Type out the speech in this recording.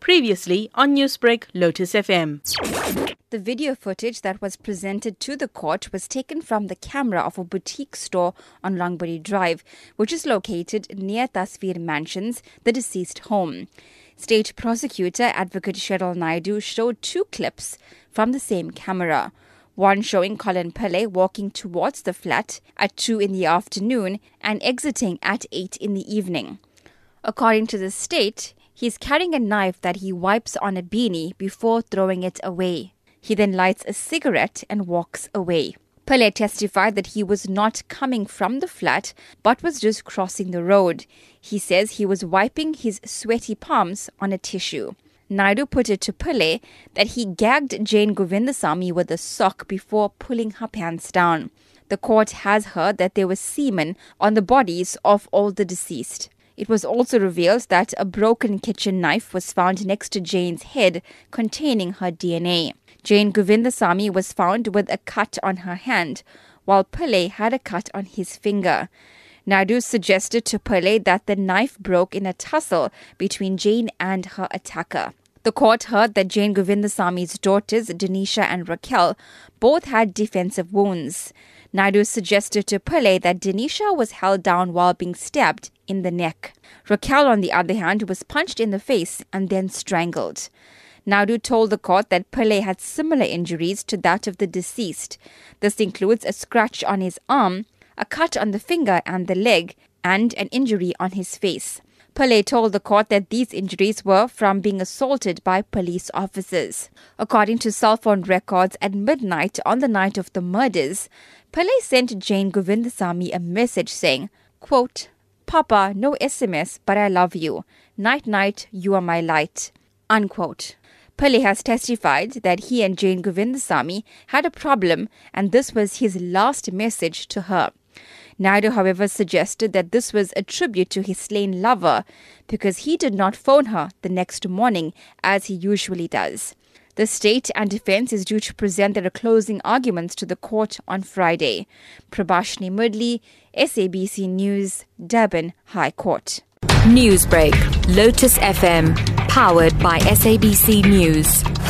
Previously on Newsbreak, Lotus FM. The video footage that was presented to the court was taken from the camera of a boutique store on Longbury Drive, which is located near Tasveer Mansions, the deceased home. State prosecutor Advocate Cheryl Naidu showed two clips from the same camera. One showing Colin Pillay walking towards the flat at 2 in the afternoon and exiting at 8 in the evening. According to the state, he's carrying a knife that he wipes on a beanie before throwing it away. He then lights a cigarette and walks away. Pillay testified that he was not coming from the flat but was just crossing the road. He says he was wiping his sweaty palms on a tissue. Naidu put it to Pillay that he gagged Jane Govindsamy with a sock before pulling her pants down. The court has heard that there was semen on the bodies of all the deceased. It was also revealed that a broken kitchen knife was found next to Jane's head containing her DNA. Jane Govindsamy was found with a cut on her hand, while Pillay had a cut on his finger. Naidu suggested to Pillay that the knife broke in a tussle between Jane and her attacker. The court heard that Jane Govindsamy's daughters, Denisha and Raquel, both had defensive wounds. Naidu suggested to Pillay that Denisha was held down while being stabbed in the neck. Raquel, on the other hand, was punched in the face and then strangled. Naidu told the court that Pillay had similar injuries to that of the deceased. This includes a scratch on his arm, a cut on the finger and the leg, and an injury on his face. Pillay told the court that these injuries were from being assaulted by police officers. According to cell phone records, at midnight on the night of the murders, Pillay sent Jane Govindsamy a message saying, quote, Papa, no SMS, but I love you. Night night, you are my light. Unquote. Pillay has testified that he and Jane Govindsamy had a problem and this was his last message to her. Naidu, however, suggested that this was a tribute to his slain lover because he did not phone her the next morning as he usually does. The state and defense is due to present their closing arguments to the court on Friday. Prabashini Moodley, SABC News, Durban High Court. Newsbreak, Lotus FM, powered by SABC News.